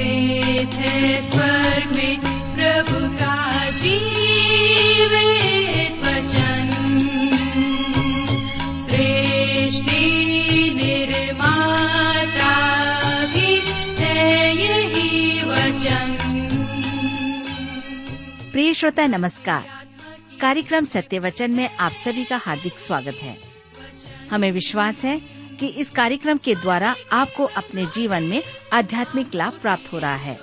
वेद है स्वर्ग में प्रभु का जीवित वचन। सृष्टि निर्माता भी है यही वचन। प्रिय श्रोता, नमस्कार। कार्यक्रम सत्य वचन में आप सभी का हार्दिक स्वागत है। हमें विश्वास है कि इस कार्यक्रम के द्वारा आपको अपने जीवन में आध्यात्मिक लाभ प्राप्त हो रहा है।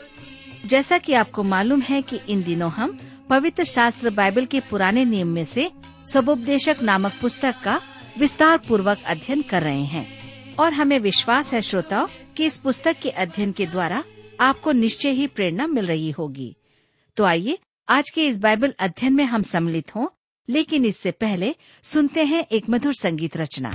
जैसा कि आपको मालूम है कि इन दिनों हम पवित्र शास्त्र बाइबल के पुराने नियम में से सबोपदेशक नामक पुस्तक का विस्तार पूर्वक अध्ययन कर रहे हैं। और हमें विश्वास है, श्रोताओं, कि इस पुस्तक के अध्ययन के द्वारा आपको निश्चय ही प्रेरणा मिल रही होगी। तो आइए, आज के इस बाइबल अध्ययन में हम सम्मिलित हों, लेकिन इससे पहले सुनते हैं एक मधुर संगीत रचना।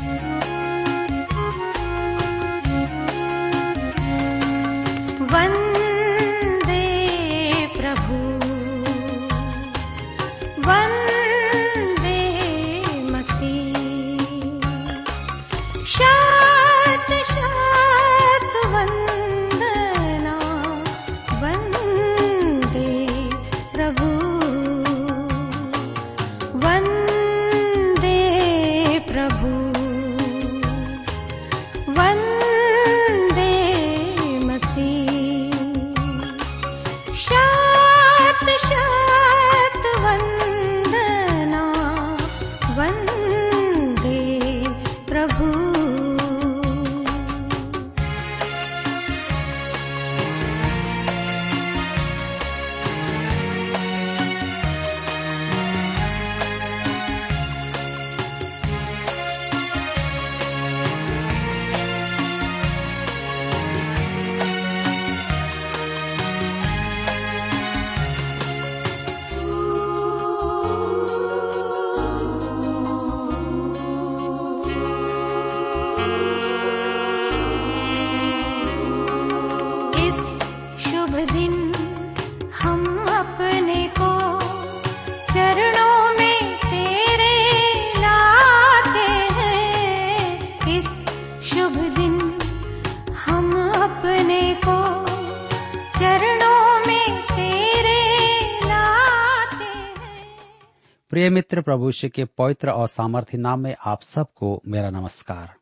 प्रिय मित्र प्रभु यीशु के पवित्र और सामर्थ्य नाम में आप सबको मेरा नमस्कार।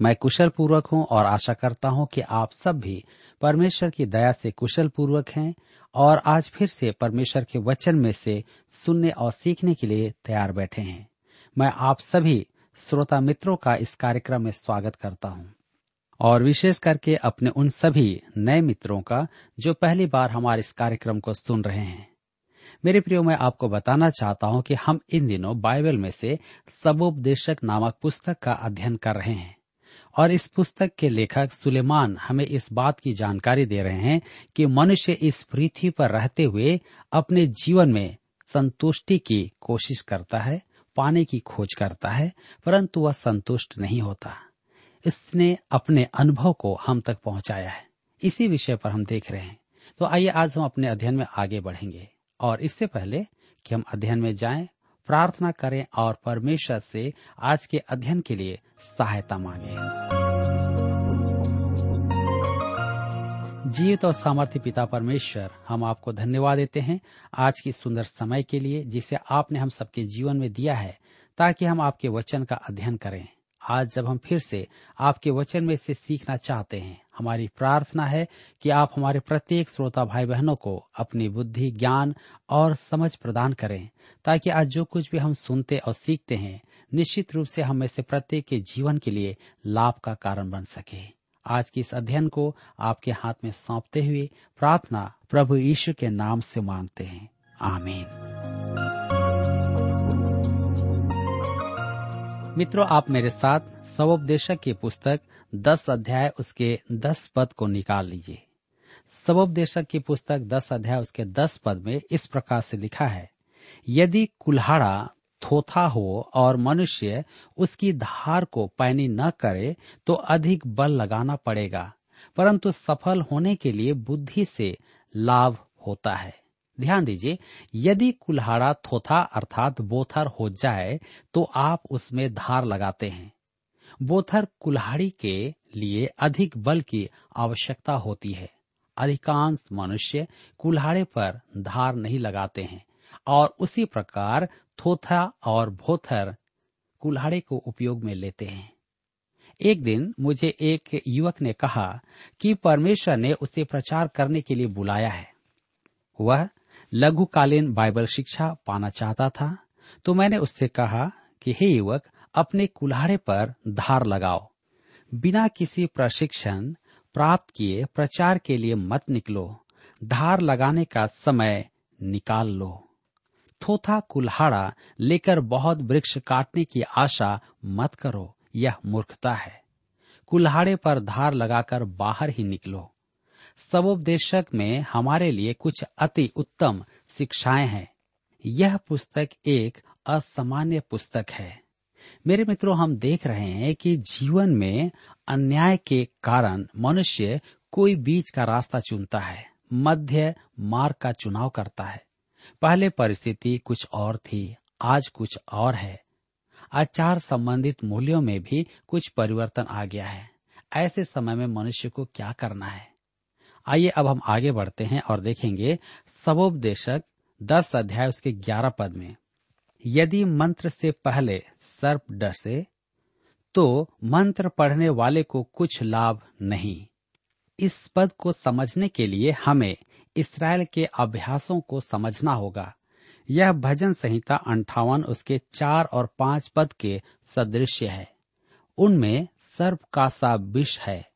मैं कुशल पूर्वक हूँ और आशा करता हूँ कि आप सब भी परमेश्वर की दया से कुशल पूर्वक हैं और आज फिर से परमेश्वर के वचन में से सुनने और सीखने के लिए तैयार बैठे हैं। मैं आप सभी श्रोता मित्रों का इस कार्यक्रम में स्वागत करता हूँ और विशेष करके अपने उन सभी नए मित्रों का जो पहली बार हमारे इस कार्यक्रम को सुन रहे हैं। मेरे प्रियो, मैं आपको बताना चाहता हूँ कि हम इन दिनों बाइबल में से सबोपदेशक नामक पुस्तक का अध्ययन कर रहे हैं। और इस पुस्तक के लेखक सुलेमान हमें इस बात की जानकारी दे रहे हैं कि मनुष्य इस पृथ्वी पर रहते हुए अपने जीवन में संतुष्टि की कोशिश करता है, पाने की खोज करता है, परंतु वह संतुष्ट नहीं होता। इसने अपने अनुभव को हम तक पहुँचाया है। इसी विषय पर हम देख रहे हैं। तो आइए आज हम अपने अध्ययन में आगे बढ़ेंगे। और इससे पहले कि हम अध्ययन में जाएँ, प्रार्थना करें और परमेश्वर से आज के अध्ययन के लिए सहायता मांगे। जीवित और सामर्थ्य पिता परमेश्वर, हम आपको धन्यवाद देते हैं आज की सुंदर समय के लिए जिसे आपने हम सबके जीवन में दिया है, ताकि हम आपके वचन का अध्ययन करें। आज जब हम फिर से आपके वचन में से सीखना चाहते हैं हमारी प्रार्थना है कि आप हमारे प्रत्येक श्रोता भाई बहनों को अपनी बुद्धि, ज्ञान और समझ प्रदान करें, ताकि आज जो कुछ भी हम सुनते और सीखते हैं, निश्चित रूप से हम में से प्रत्येक के जीवन के लिए लाभ का कारण बन सके। आज की इस अध्ययन को आपके हाथ में सौंपते हुए प्रार्थना प्रभु यीशु के नाम से मांगते हैं। आमीन। मित्रों, आप मेरे साथ सवोपदेशक की पुस्तक दस अध्याय उसके दस पद को निकाल लीजिए। सवोपदेशक की पुस्तक दस अध्याय उसके दस पद में इस प्रकार से लिखा है, यदि कुल्हाड़ा थोथा हो और मनुष्य उसकी धार को पैनी न करे तो अधिक बल लगाना पड़ेगा, परंतु सफल होने के लिए बुद्धि से लाभ होता है। ध्यान दीजिए, यदि कुल्हाड़ा थोथा अर्थात बोथर हो जाए तो आप उसमें धार लगाते हैं। बोथर कुल्हाड़ी के लिए अधिक बल की आवश्यकता होती है। अधिकांश मनुष्य कुल्हाड़े पर धार नहीं लगाते हैं और उसी प्रकार थोथा और भोथर कुल्हाड़े को उपयोग में लेते हैं। एक दिन मुझे एक युवक ने कहा कि परमेश्वर ने उसे प्रचार करने के लिए बुलाया है। वह लघुकालीन बाइबल शिक्षा पाना चाहता था तो मैंने उससे कहा कि, हे युवक अपने कुल्हाड़े पर धार लगाओ। बिना किसी प्रशिक्षण प्राप्त किए प्रचार के लिए मत निकलो। धार लगाने का समय निकाल लो। थोथा कुल्हाड़ा लेकर बहुत वृक्ष काटने की आशा मत करो, यह मूर्खता है। कुल्हाड़े पर धार लगाकर बाहर ही निकलो। सबोपदेशक में हमारे लिए कुछ अति उत्तम शिक्षाएँ हैं। यह पुस्तक एक असामान्य पुस्तक है। मेरे मित्रों, हम देख रहे हैं कि जीवन में अन्याय के कारण मनुष्य कोई बीच का रास्ता चुनता है, मध्य मार्ग का चुनाव करता है। पहले परिस्थिति कुछ और थी, आज कुछ और है। आचार संबंधित मूल्यों में भी कुछ परिवर्तन आ गया है। ऐसे समय में मनुष्य को क्या करना है? आइए अब हम आगे बढ़ते हैं और देखेंगे सबोपदेशक दस अध्याय उसके ग्यारह पद में। यदि मंत्र से पहले सर्प डसे तो मंत्र पढ़ने वाले को कुछ लाभ नहीं। इस पद को समझने के लिए हमें इसराइल के अभ्यासों को समझना होगा। यह भजन संहिता अंठावन उसके चार और पाँच पद के सदृश्य है। उनमें सर्प का सा विष है।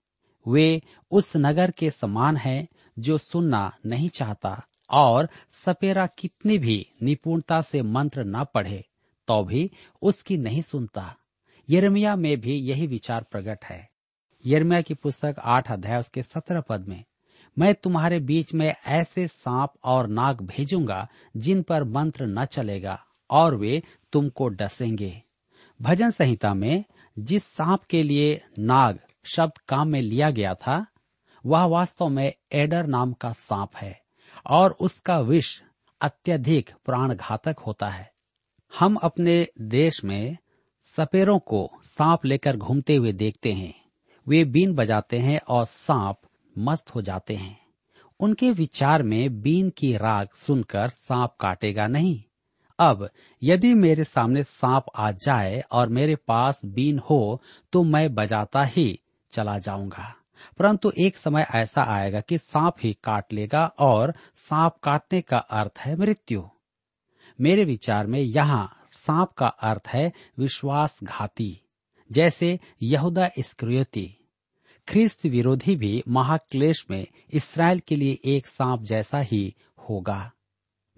वे उस नगर के समान है जो सुनना नहीं चाहता और सपेरा कितनी भी निपुणता से मंत्र न पढ़े। तो भी उसकी नहीं सुनता। यरमिया में भी यही विचार प्रकट है। यरमिया की पुस्तक आठ अध्याय, उसके सत्रह पद में, मैं तुम्हारे बीच में ऐसे सांप और नाग भेजूँगा, जिन पर मंत्र न चलेगा, और वे तुमको डसेंगे। भजन संहिता में, जिस सांप के लिए नाग शब्द काम में लिया गया था, वह वास्तव में एडर नाम का सांप है, और उसका विष अत्यधिक प्राण घातक होता है। हम अपने देश में सपेरों को सांप लेकर घूमते हुए देखते हैं। वे बीन बजाते हैं और सांप मस्त हो जाते हैं। उनके विचार में बीन की राग सुनकर सांप काटेगा नहीं। अब, यदि मेरे सामने सांप आ जाए और मेरे पास बीन हो तो मैं बजाता ही चला जाऊँगा। परंतु एक समय ऐसा आएगा कि सांप ही काट लेगा और सांप काटने का अर्थ है मृत्यु। मेरे विचार में यहाँ सांप का अर्थ है विश्वासघाती, जैसे यहूदा इस्क्रियोती। ख्रिस्त विरोधी भी महाक्लेश में इसराइल के लिए एक सांप जैसा ही होगा।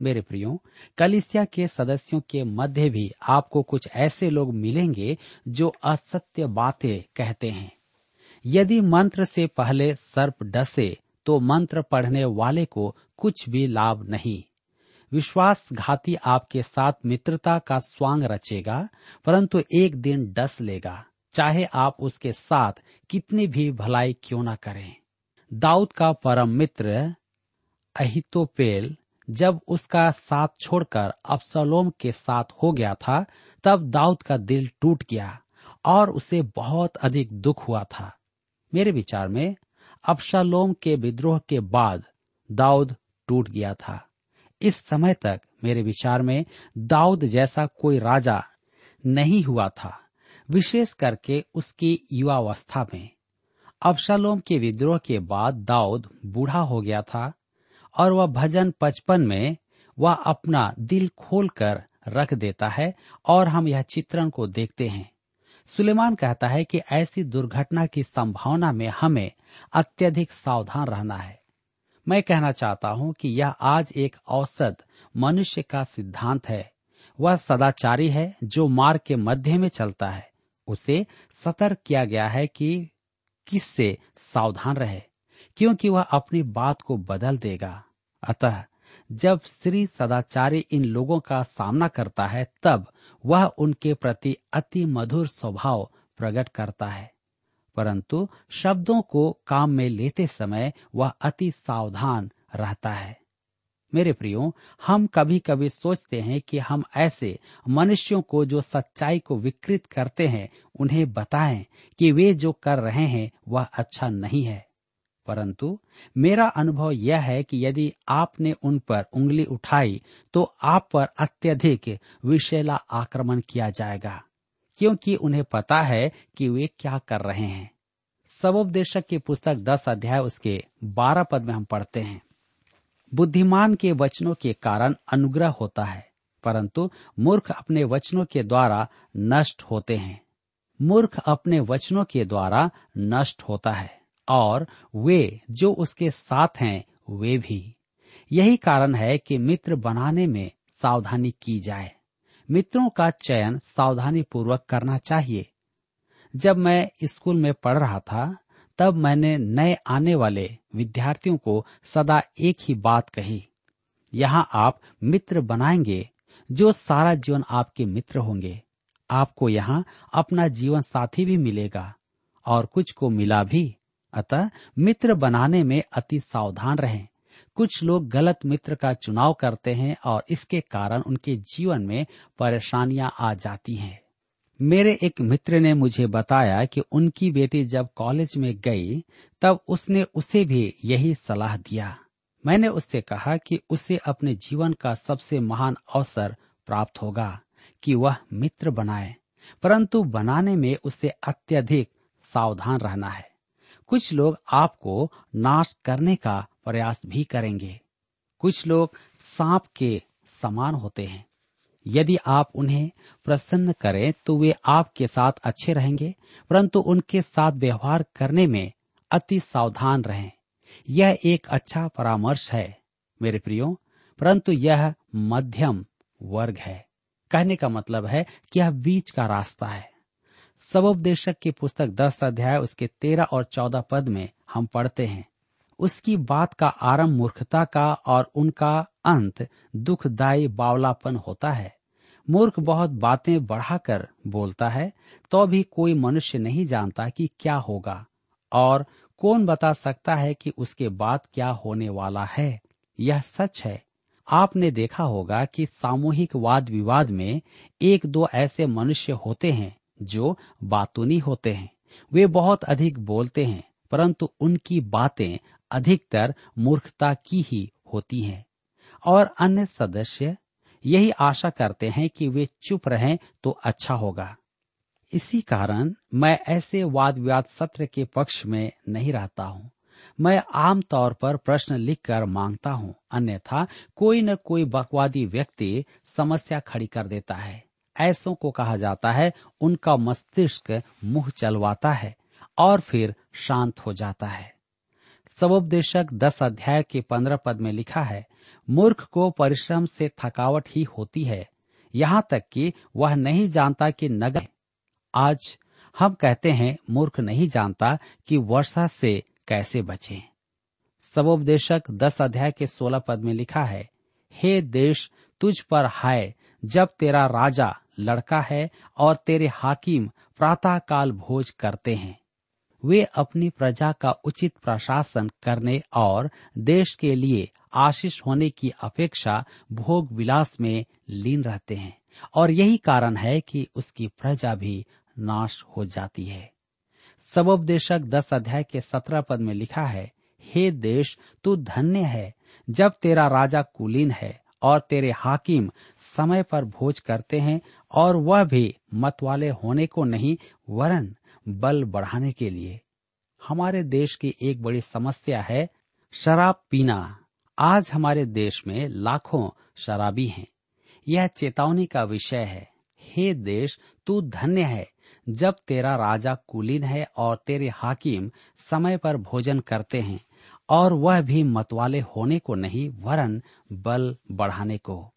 मेरे प्रियो, कलिसिया के सदस्यों के मध्य भी आपको कुछ ऐसे लोग मिलेंगे जो असत्य बातें कहते हैं। यदि मंत्र से पहले सर्प डसे तो मंत्र पढ़ने वाले को कुछ भी लाभ नहीं। विश्वासघाती आपके साथ मित्रता का स्वांग रचेगा, परंतु एक दिन डस लेगा। चाहे आप उसके साथ कितनी भी भलाई क्यों न करें। दाऊद का परम मित्र अहितोपेल जब उसका साथ छोड़कर अफसलोम के साथ हो गया था, तब दाऊद का दिल टूट गया और उसे बहुत अधिक दुख हुआ था। मेरे विचार में, अबशालोम के विद्रोह के बाद दाऊद टूट गया था। इस समय तक मेरे विचार में दाऊद जैसा कोई राजा नहीं हुआ था, विशेष करके उसकी युवावस्था में। अबशालोम के विद्रोह के बाद दाऊद बूढ़ा हो गया था और वह भजन पचपन में वह अपना दिल खोलकर रख देता है और हम यह चित्रण को देखते हैं। सुलेमान कहता है कि ऐसी दुर्घटना की संभावना में हमें अत्यधिक सावधान रहना है। मैं कहना चाहता हूँ कि यह आज एक औसत मनुष्य का सिद्धांत है। वह सदाचारी है जो मार्ग के मध्य में चलता है। उसे सतर्क किया गया है कि किससे सावधान रहे, क्योंकि वह अपनी बात को बदल देगा। अतः जब श्री सदाचारी इन लोगों का सामना करता है, तब वह उनके प्रति अति मधुर स्वभाव प्रकट करता है। परंतु शब्दों को काम में लेते समय वह अति सावधान रहता है। मेरे प्रियो, हम कभी कभी सोचते हैं कि हम ऐसे मनुष्यों को जो सच्चाई को विकृत करते हैं, उन्हें बताएँ कि वे जो कर रहे हैं, वह अच्छा नहीं है। परंतु मेरा अनुभव यह है कि यदि आपने उन पर उंगली उठाई तो आप पर अत्यधिक विषैला आक्रमण किया जाएगा। क्योंकि उन्हें पता है कि वे क्या कर रहे हैं। सबोपदेशक की पुस्तक दस अध्याय उसके बारह पद में हम पढ़ते हैं। बुद्धिमान के वचनों के कारण अनुग्रह होता है, परंतु मूर्ख अपने वचनों के द्वारा नष्ट होते हैं। मूर्ख अपने वचनों के द्वारा नष्ट होता है, और वे जो उसके साथ हैं, वे भी। यही कारण है कि मित्र बनाने में सावधानी की जाए। मित्रों का चयन सावधानी पूर्वक करना चाहिए। जब मैं स्कूल में पढ़ रहा था, तब मैंने नए आने वाले विद्यार्थियों को सदा एक ही बात कही, यहाँ आप मित्र बनाएँगे, जो सारा जीवन आपके मित्र होंगे। आपको यहाँ अपना जीवन साथी भी मिलेगा और कुछ को मिला भी। अतः मित्र बनाने में अति सावधान रहें। कुछ लोग गलत मित्र का चुनाव करते हैं और इसके कारण उनके जीवन में परेशानियाँ आ जाती हैं। मेरे एक मित्र ने मुझे बताया कि उनकी बेटी जब कॉलेज में गई, तब उसने उसे भी यही सलाह दिया। मैंने उससे कहा कि उसे अपने जीवन का सबसे महान अवसर प्राप्त होगा कि वह मित्र बनाए, परंतु बनाने में उसे अत्यधिक सावधान रहना है। कुछ लोग आपको नाश करने का प्रयास भी करेंगे। कुछ लोग सांप के समान होते हैं। यदि आप उन्हें प्रसन्न करें तो वे आपके साथ अच्छे रहेंगे, परंतु उनके साथ व्यवहार करने में अति सावधान रहें। यह एक अच्छा परामर्श है, मेरे प्रियो, परंतु यह मध्यम वर्ग है। कहने का मतलब है कि यह बीच का रास्ता है। सबोपदेशक की पुस्तक दस अध्याय, उसके तेरह और चौदह पद में हम पढ़ते हैं। उसकी बात का आरंभ मूर्खता का और उनका अंत दुखदायी बावलापन होता है। मूर्ख बहुत बातें बढ़ाकर बोलता है तो भी कोई मनुष्य नहीं जानता कि क्या होगा, और कौन बता सकता है कि उसके बाद क्या होने वाला है। यह सच है। आपने देखा होगा कि सामूहिक वाद विवाद में एक दो ऐसे मनुष्य होते हैं जो बातूनी होते हैं। वे बहुत अधिक बोलते हैं, परंतु उनकी बातें अधिकतर मूर्खता की ही होती हैं। और अन्य सदस्य यही आशा करते हैं कि वे चुप रहें तो अच्छा होगा। इसी कारण मैं ऐसे वाद विवाद सत्र के पक्ष में नहीं रहता हूँ। मैं आम तौर पर प्रश्न लिखकर माँगता हूँ, अन्यथा कोई न कोई बकवादी व्यक्ति समस्या खड़ी कर देता है। ऐसों को कहा जाता है, उनका मस्तिष्क मुँह चलवाता है और फिर शांत हो जाता है। सबोपदेशक दस अध्याय के पंद्रह पद में लिखा है, मूर्ख को परिश्रम से थकावट ही होती है। यहाँ तक कि वह नहीं जानता कि नगर आज हम कहते हैं, मूर्ख नहीं जानता कि वर्षा से कैसे बचे। सबोपदेशक दस अध्याय के सोलह पद में लिखा है, हे देश, तुझ पर हाय, जब तेरा राजा लड़का है और तेरे हाकिम प्रातः काल भोज करते हैं। वे अपनी प्रजा का उचित प्रशासन करने और देश के लिए आशीष होने की अपेक्षा भोग विलास में लीन रहते हैं। और यही कारण है कि उसकी प्रजा भी नाश हो जाती है। सबोपदेशक दस अध्याय के सत्रह पद में लिखा है, हे देश, तू धन्य है, जब तेरा राजा कुलीन है और तेरे हाकिम समय पर भोज करते हैं और वह भी मतवाले होने को नहीं, वरन बल बढ़ाने के लिए। हमारे देश की एक बड़ी समस्या है शराब पीना। आज हमारे देश में लाखों शराबी हैं। यह चेतावनी का विषय है। हे देश, तू धन्य है। जब तेरा राजा कुलीन है और तेरे हाकिम समय पर भोजन करते हैं और वह भी मतवाले होने को नहीं, वरन बल बढ़ाने को।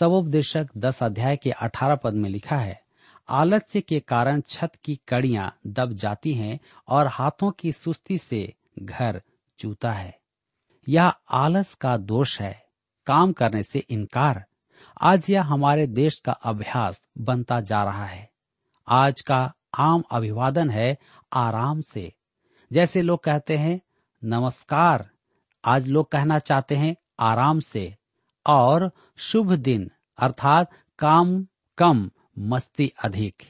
सबोपदेशक दस अध्याय के अठारह पद में लिखा है आलस्य के कारण छत की कड़ियाँ दब जाती हैं और हाथों की सुस्ती से घर चूता है। यह आलस का दोष है। काम करने से इनकार। आज यह हमारे देश का अभ्यास बनता जा रहा है। आज का आम अभिवादन है आराम से। जैसे लोग कहते हैं, नमस्कार। आज लोग कहना चाहते हैं, आराम से। और शुभ दिन। अर्थात काम कम मस्ती अधिक।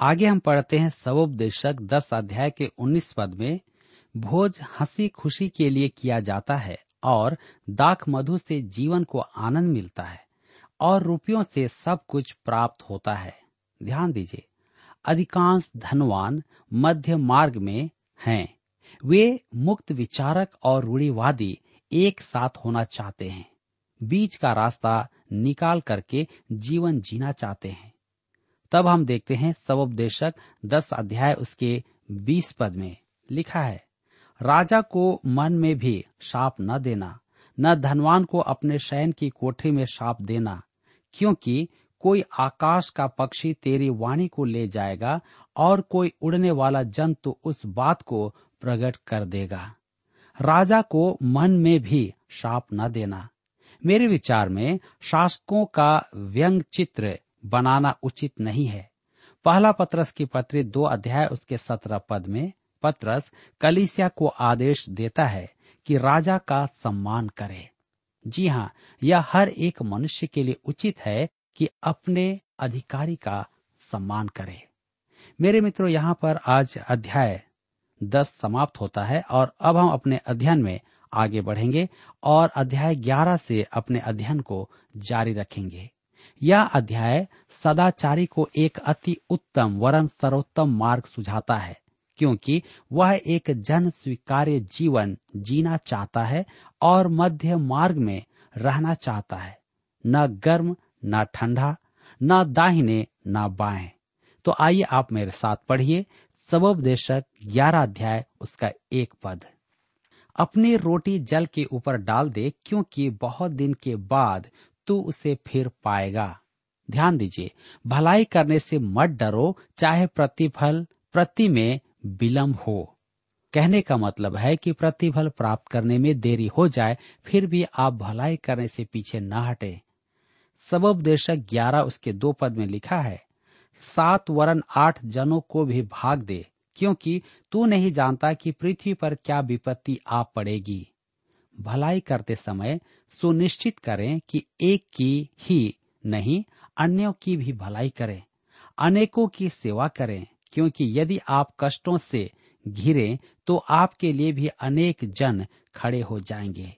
आगे हम पढ़ते हैं सवोपदेशक दस अध्याय के उन्नीस पद में, भोज हँसी खुशी के लिए किया जाता है और दाख मधु से जीवन को आनंद मिलता है और रुपयों से सब कुछ प्राप्त होता है। ध्यान दीजिए, अधिकांश धनवान मध्य मार्ग में हैं। वे मुक्त विचारक और रूढ़ीवादी एक साथ होना चाहते हैं। बीच का रास्ता निकाल करके जीवन जीना चाहते हैं। तब हम देखते हैं सबोपदेशक दस अध्याय उसके बीस पद में लिखा है, राजा को मन में भी शाप न देना, न धनवान को अपने शयन की कोठरी में शाप देना, क्योंकि कोई आकाश का पक्षी तेरी वाणी को ले जाएगा और कोई उड़ने वाला जंतु उस बात को प्रकट कर देगा। राजा को मन में भी शाप न देना। मेरे विचार में शासकों का व्यंग चित्र बनाना उचित नहीं है। पहला पत्रस की पत्री दो अध्याय उसके सत्रह पद में, पत्रस कलिसिया को आदेश देता है कि राजा का सम्मान करे। जी हाँ यह हर एक मनुष्य के लिए उचित है कि अपने अधिकारी का सम्मान करे। मेरे मित्रों, यहाँ पर आज अध्याय दस समाप्त होता है और अब हम अपने अध्ययन में आगे बढ़ेंगे और अध्याय ग्यारह से अपने अध्ययन को जारी रखेंगे। यह अध्याय सदाचारी को एक अति उत्तम वरन सर्वोत्तम मार्ग सुझाता है, क्योंकि वह एक जन स्वीकार्य जीवन जीना चाहता है और मध्य मार्ग में रहना चाहता है। न गर्म, न ठंडा, न दाहिने, न बाएँ। तो आइए आप मेरे साथ पढ़िए सबोपदेशक ग्यारह अध्याय, उसका एक पद। अपनी रोटी जल के ऊपर डाल दे, क्योंकि बहुत दिन के बाद तू उसे फिर पाएगा। ध्यान दीजिए, भलाई करने से मत डरो, चाहे प्रतिफल प्रति में विलम्ब हो। कहने का मतलब है कि प्रतिफल प्राप्त करने में देरी हो जाए, फिर भी आप भलाई करने से पीछे न हटे। सबोपदेशक ग्यारह उसके दो पद में लिखा है, सात वरन आठ जनों को भी भाग दे, क्योंकि तू नहीं जानता कि पृथ्वी पर क्या विपत्ति आ पड़ेगी। भलाई करते समय सुनिश्चित करें कि एक की ही नहीं, अन्यों की भी भलाई करें। अनेकों की सेवा करें, क्योंकि यदि आप कष्टों से घिरे तो आपके लिए भी अनेक जन खड़े हो जाएँगे।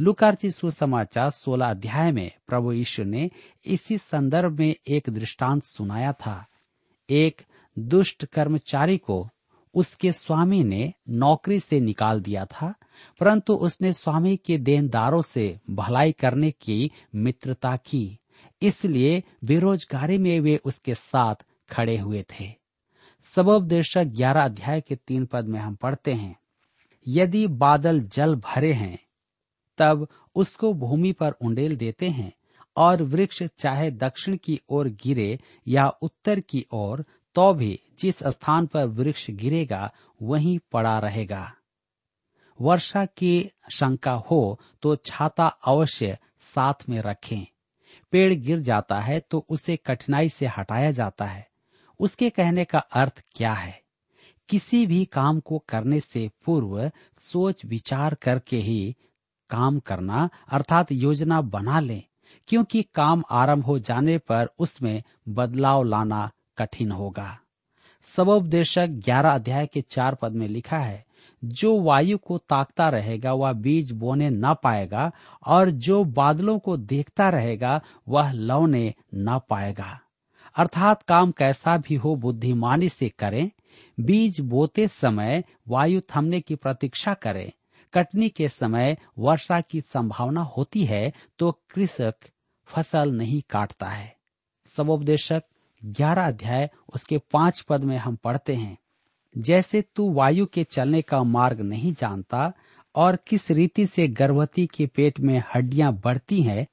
लुकार्ची सुसमाचार सोलह अध्याय में प्रभु यीशु ने इसी संदर्भ में एक दृष्टांत सुनाया था। एक दुष्ट कर्मचारी को उसके स्वामी ने नौकरी से निकाल दिया था, परंतु उसने स्वामी के देनदारों से भलाई करने की मित्रता की, इसलिए बेरोजगारी में वे उसके साथ खड़े हुए थे। सबोपदेशक ग्यारह अध्याय के तीन पद में हम पढ़ते हैं, यदि बादल जल भरे हैं, तब उसको भूमि पर उंडेल देते हैं, और वृक्ष चाहे दक्षिण की ओर गिरे या उत्तर की ओर तो भी जिस स्थान पर वृक्ष गिरेगा, वहीं पड़ा रहेगा। वर्षा की शंका हो तो छाता अवश्य साथ में रखें। पेड़ गिर जाता है तो उसे कठिनाई से हटाया जाता है। उसके कहने का अर्थ क्या है? किसी भी काम को करने से पूर्व सोच विचार करके ही काम करना, अर्थात योजना बना लें, क्योंकि काम आरंभ हो जाने पर उसमें बदलाव लाना कठिन होगा। सबोपदेशक ग्यारह अध्याय के चार पद में लिखा है, जो वायु को ताकता रहेगा, वह बीज बोने न पाएगा, और जो बादलों को देखता रहेगा, वह लौने न पाएगा। अर्थात काम कैसा भी हो, बुद्धिमानी से करें। बीज बोते समय वायु थमने की प्रतीक्षा करें। कटनी के समय वर्षा की संभावना होती है तो कृषक फ़सल नहीं काटता है। सबोपदेशक ग्यारह अध्याय, उसके पाँच पद में हम पढ़ते हैं, जैसे तू वायु के चलने का मार्ग नहीं जानता और किस रीति से गर्भवती के पेट में हड्डियाँ बढ़ती हैं,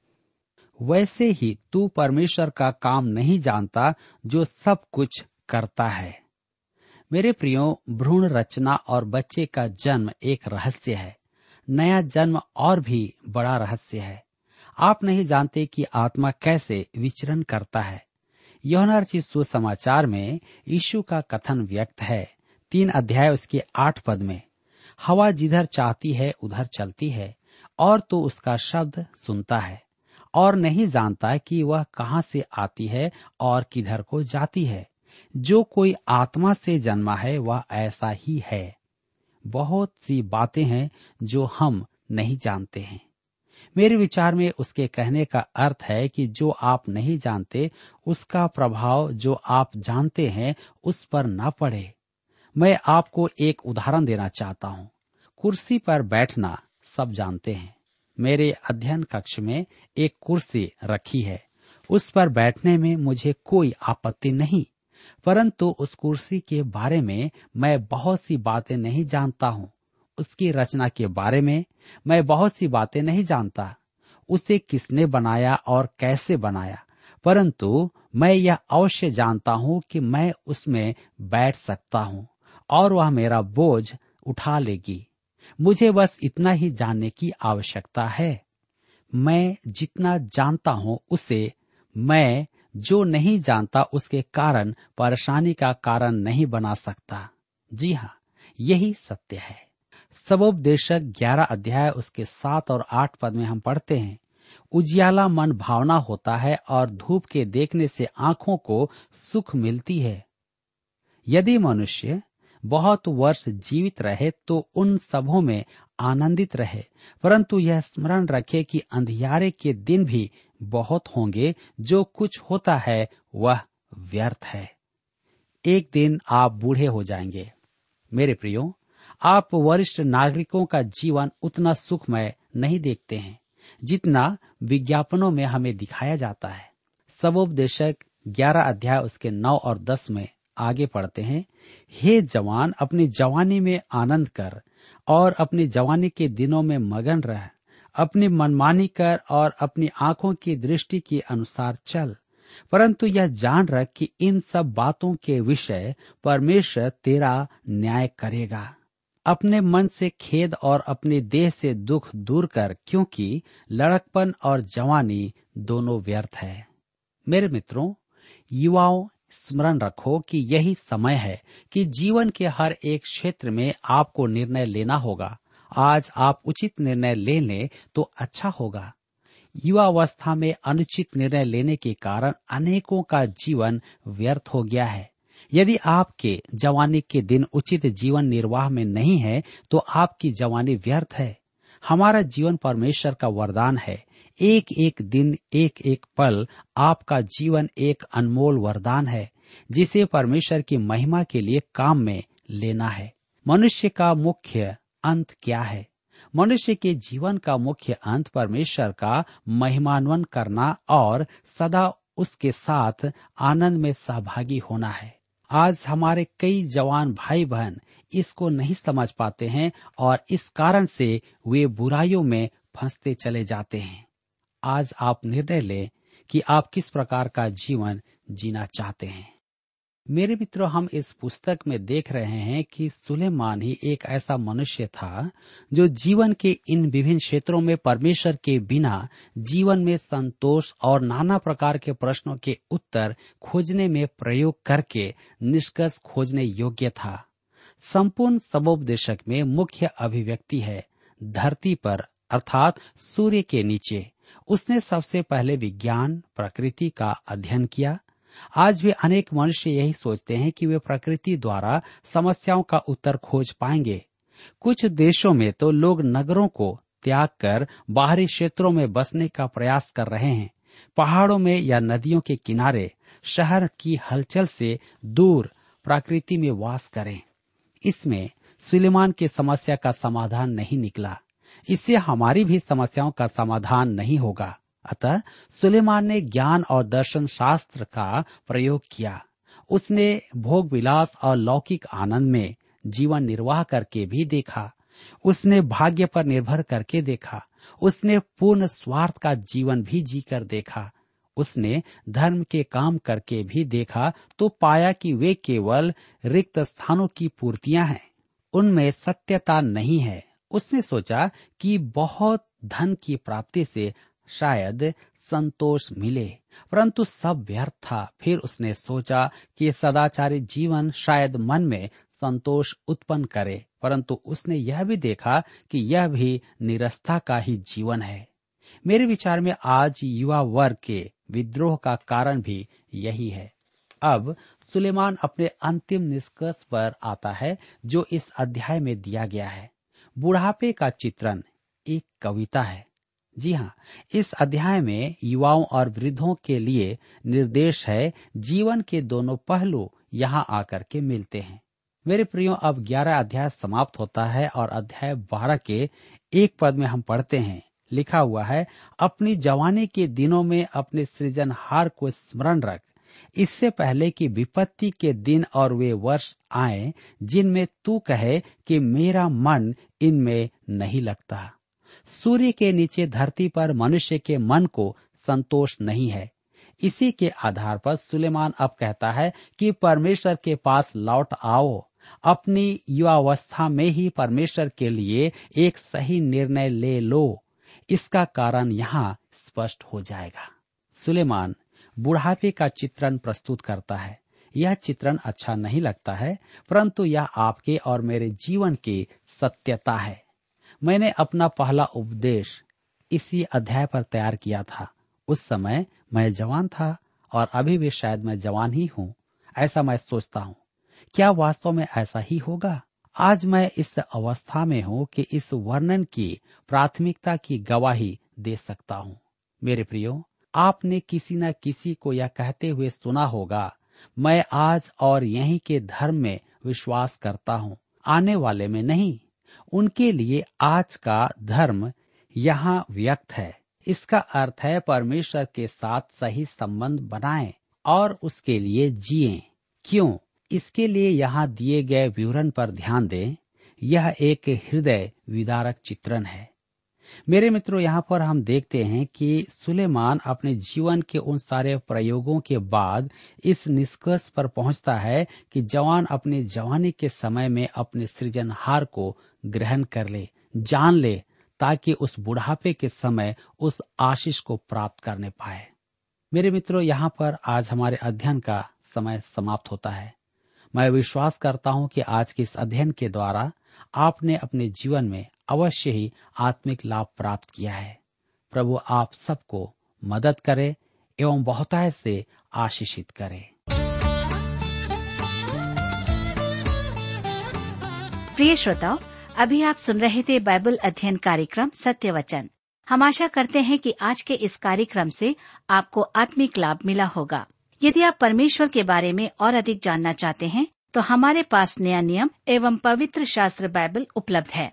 वैसे ही तू परमेश्वर का काम नहीं जानता जो सब कुछ करता है। मेरे प्रियो, भ्रूण रचना और बच्चे का जन्म एक रहस्य है। नया जन्म और भी बड़ा रहस्य है। आप नहीं जानते कि आत्मा कैसे विचरण करता है। यौनार्ची सुसमाचार में यीशु का कथन व्यक्त है। तीन अध्याय उसके आठ पद में, हवा जिधर चाहती है, उधर चलती है, और तो उसका शब्द सुनता है, और नहीं जानता कि वह कहाँ से आती है और किधर को जाती है। जो कोई आत्मा से जन्मा है, वह ऐसा ही है। बहुत सी बातें हैं जो हम नहीं जानते हैं। मेरे विचार में उसके कहने का अर्थ है कि जो आप नहीं जानते, उसका प्रभाव जो आप जानते हैं, उस पर न पड़े। मैं आपको एक उदाहरण देना चाहता हूँ। कुर्सी पर बैठना सब जानते हैं। मेरे अध्ययन कक्ष में एक कुर्सी रखी है। उस पर बैठने में मुझे कोई आपत्ति नहीं, परंतु उस कुर्सी के बारे में मैं बहुत सी बातें नहीं जानता हूँ। उसकी रचना के बारे में मैं बहुत सी बातें नहीं जानता। उसे किसने बनाया और कैसे बनाया? परंतु मैं यह अवश्य जानता हूँ कि मैं उसमें बैठ सकता हूँ और वह मेरा बोझ उठा लेगी। मुझे बस इतना ही जानने की आवश्यकता है। मैं जितना जानता हूँ उसे, मैं जो नहीं जानता उसके कारण परेशानी का कारण नहीं बना सकता। जी हाँ यही सत्य है। सबोपदेशक ग्यारह अध्याय उसके सात और आठ पद में हम पढ़ते हैं। उजियाला मन भावना होता है और धूप के देखने से आँखों को सुख मिलती है। यदि मनुष्य बहुत वर्ष जीवित रहे तो उन सबों में आनंदित रहे, परंतु यह स्मरण रखे कि अंधियारे के दिन भी बहुत होंगे, जो कुछ होता है वह व्यर्थ है। एक दिन आप बूढ़े हो जाएँगे। मेरे प्रियो आप वरिष्ठ नागरिकों का जीवन उतना सुखमय नहीं देखते हैं, जितना विज्ञापनों में हमें दिखाया जाता है। सबोपदेशक ग्यारह अध्याय उसके नौ और दस में आगे पढ़ते हैं, हे जवान, अपनी जवानी में आनंद कर और अपनी जवानी के दिनों में मगन रह। अपनी मनमानी कर और अपनी आँखों की दृष्टि के अनुसार चल। परंतु यह जान रख कि इन सब बातों के विषय परमेश्वर तेरा न्याय करेगा। अपने मन से खेद और अपने देह से दुख दूर कर, क्योंकि लड़कपन और जवानी दोनों व्यर्थ है। मेरे मित्रों, युवाओं, स्मरण रखो कि यही समय है कि जीवन के हर एक क्षेत्र में आपको निर्णय लेना होगा। आज आप उचित निर्णय ले लें तो अच्छा होगा। युवावस्था में अनुचित निर्णय लेने के कारण अनेकों का जीवन व्यर्थ हो गया है। यदि आपके जवानी के दिन उचित जीवन निर्वाह में नहीं है तो आपकी जवानी व्यर्थ है। हमारा जीवन परमेश्वर का वरदान है। एक एक दिन एक एक पल आपका जीवन एक अनमोल वरदान है, जिसे परमेश्वर की महिमा के लिए काम में लेना है। मनुष्य का मुख्य अंत क्या है? मनुष्य के जीवन का मुख्य अंत परमेश्वर का महिमान्वन करना और सदा उसके साथ आनंद में सहभागी होना है। आज हमारे कई जवान भाई बहन इसको नहीं समझ पाते हैं और इस कारण से वे बुराइयों में फंसते चले जाते हैं। आज आप निर्णय लें कि आप किस प्रकार का जीवन जीना चाहते हैं। मेरे मित्रों, हम इस पुस्तक में देख रहे हैं कि सुलेमान ही एक ऐसा मनुष्य था जो जीवन के इन विभिन्न क्षेत्रों में परमेश्वर के बिना जीवन में संतोष और नाना प्रकार के प्रश्नों के उत्तर खोजने में प्रयोग करके निष्कर्ष खोजने योग्य था। संपूर्ण सबोपदेशक में मुख्य अभिव्यक्ति है, धरती पर, अर्थात सूर्य के नीचे। उसने सबसे पहले विज्ञान, प्रकृति का अध्ययन किया आज भी अनेक मनुष्य यही सोचते हैं कि वे प्रकृति द्वारा समस्याओं का उत्तर खोज पाएँगे। कुछ देशों में तो लोग नगरों को त्याग कर बाहरी क्षेत्रों में बसने का प्रयास कर रहे हैं। पहाड़ों में या नदियों के किनारे शहर की हलचल से दूर प्रकृति में वास करें। इसमें सुलेमान की समस्या का समाधान नहीं निकला। इससे हमारी भी समस्याओं का समाधान नहीं होगा। अतः सुलेमान ने ज्ञान और दर्शन शास्त्र का प्रयोग किया। उसने भोग विलास और लौकिक आनंद में जीवन निर्वाह करके भी देखा। उसने भाग्य पर निर्भर करके देखा। उसने पूर्ण स्वार्थ का जीवन भी जीकर देखा। उसने धर्म के काम करके भी देखा तो पाया कि वे केवल रिक्त स्थानों की पूर्तियाँ हैं। उनमें सत्यता नहीं है। उसने सोचा कि बहुत धन की प्राप्ति से शायद संतोष मिले। परंतु सब व्यर्थ था। फिर उसने सोचा कि सदाचारी जीवन शायद मन में संतोष उत्पन्न करे। परंतु उसने यह भी देखा कि यह भी निरस्ता का ही जीवन है। मेरे विचार में आज युवा वर्ग के विद्रोह का कारण भी यही है। अब सुलेमान अपने अंतिम निष्कर्ष पर आता है, जो इस अध्याय में दिया गया है। बुढ़ापे का चित्रण एक कविता है। जी हाँ इस अध्याय में युवाओं और वृद्धों के लिए निर्देश है, जीवन के दोनों पहलू यहाँ आकर के मिलते हैं। मेरे प्रियो, अब ग्यारह अध्याय समाप्त होता है और अध्याय बारह के एक पद में हम पढ़ते हैं। लिखा हुआ है, अपनी जवानी के दिनों में अपने सृजनहार को स्मरण रख। इससे पहले कि विपत्ति के दिन और वे वर्ष आए, जिनमें तू कहे कि मेरा मन इनमें नहीं लगता। सूर्य के नीचे धरती पर मनुष्य के मन को संतोष नहीं है। इसी के आधार पर सुलेमान अब कहता है कि परमेश्वर के पास लौट आओ। अपनी युवावस्था में ही परमेश्वर के लिए एक सही निर्णय ले लो। इसका कारण यहाँ स्पष्ट हो जाएगा। सुलेमान बुढ़ापे का चित्रण प्रस्तुत करता है। यह चित्रण अच्छा नहीं लगता है, परंतु यह आपके और मेरे जीवन की सत्यता है। मैंने अपना पहला उपदेश इसी अध्याय पर तैयार किया था। उस समय मैं जवान था और अभी भी शायद मैं जवान ही हूँ, ऐसा मैं सोचता हूँ। क्या वास्तव में ऐसा ही होगा? आज मैं इस अवस्था में हूँ कि इस वर्णन की प्राथमिकता की गवाही दे सकता हूँ। मेरे प्रियो, आपने किसी न किसी को यह कहते हुए सुना होगा, मैं आज और यहीं के धर्म में विश्वास करता हूँ। आने वाले में नहीं। उनके लिए आज का धर्म यहाँ व्यक्त है। इसका अर्थ है परमेश्वर के साथ सही संबंध बनाएँ और उसके लिए जिए। क्यों? इसके लिए यहाँ दिए गए विवरण पर ध्यान दें। यह एक हृदय विदारक चित्रण है। मेरे मित्रों, यहाँ पर हम देखते हैं कि सुलेमान अपने जीवन के उन सारे प्रयोगों के बाद इस निष्कर्ष पर पहुँचता है कि जवान अपने जवानी के समय में अपने सृजनहार को ग्रहण कर ले, जान ले, ताकि उस बुढ़ापे के समय उस आशीष को प्राप्त करने पाए। मेरे मित्रों, यहाँ पर आज हमारे अध्ययन का समय समाप्त होता है। मैं विश्वास करता हूँ कि आज के इस अध्ययन के द्वारा आपने अपने जीवन में अवश्य ही आत्मिक लाभ प्राप्त किया है। प्रभु आप सबको मदद करे एवं बहुताय से आशीषित करे। प्रिय श्रोताओ, अभी आप सुन रहे थे बाइबल अध्ययन कार्यक्रम सत्य वचन हम आशा करते हैं कि आज के इस कार्यक्रम से आपको आत्मिक लाभ मिला होगा। यदि आप परमेश्वर के बारे में और अधिक जानना चाहते हैं तो हमारे पास नया नियम एवं पवित्र शास्त्र बाइबल उपलब्ध है।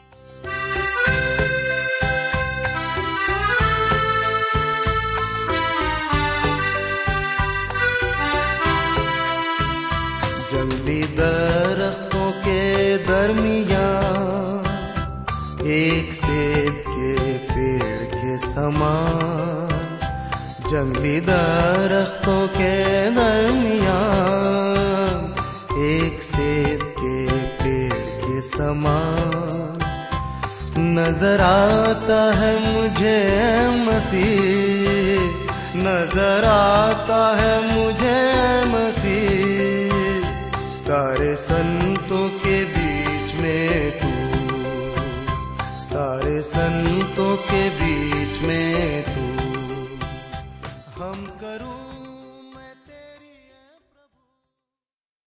जंगली दरख्तों के दरमियान एक सेब के पेड़ के समान। नज़र आता है मुझे मसीह, नज़र आता है मुझे मसीह। सारे संतों के बीच में तू, सारे संतों के बीच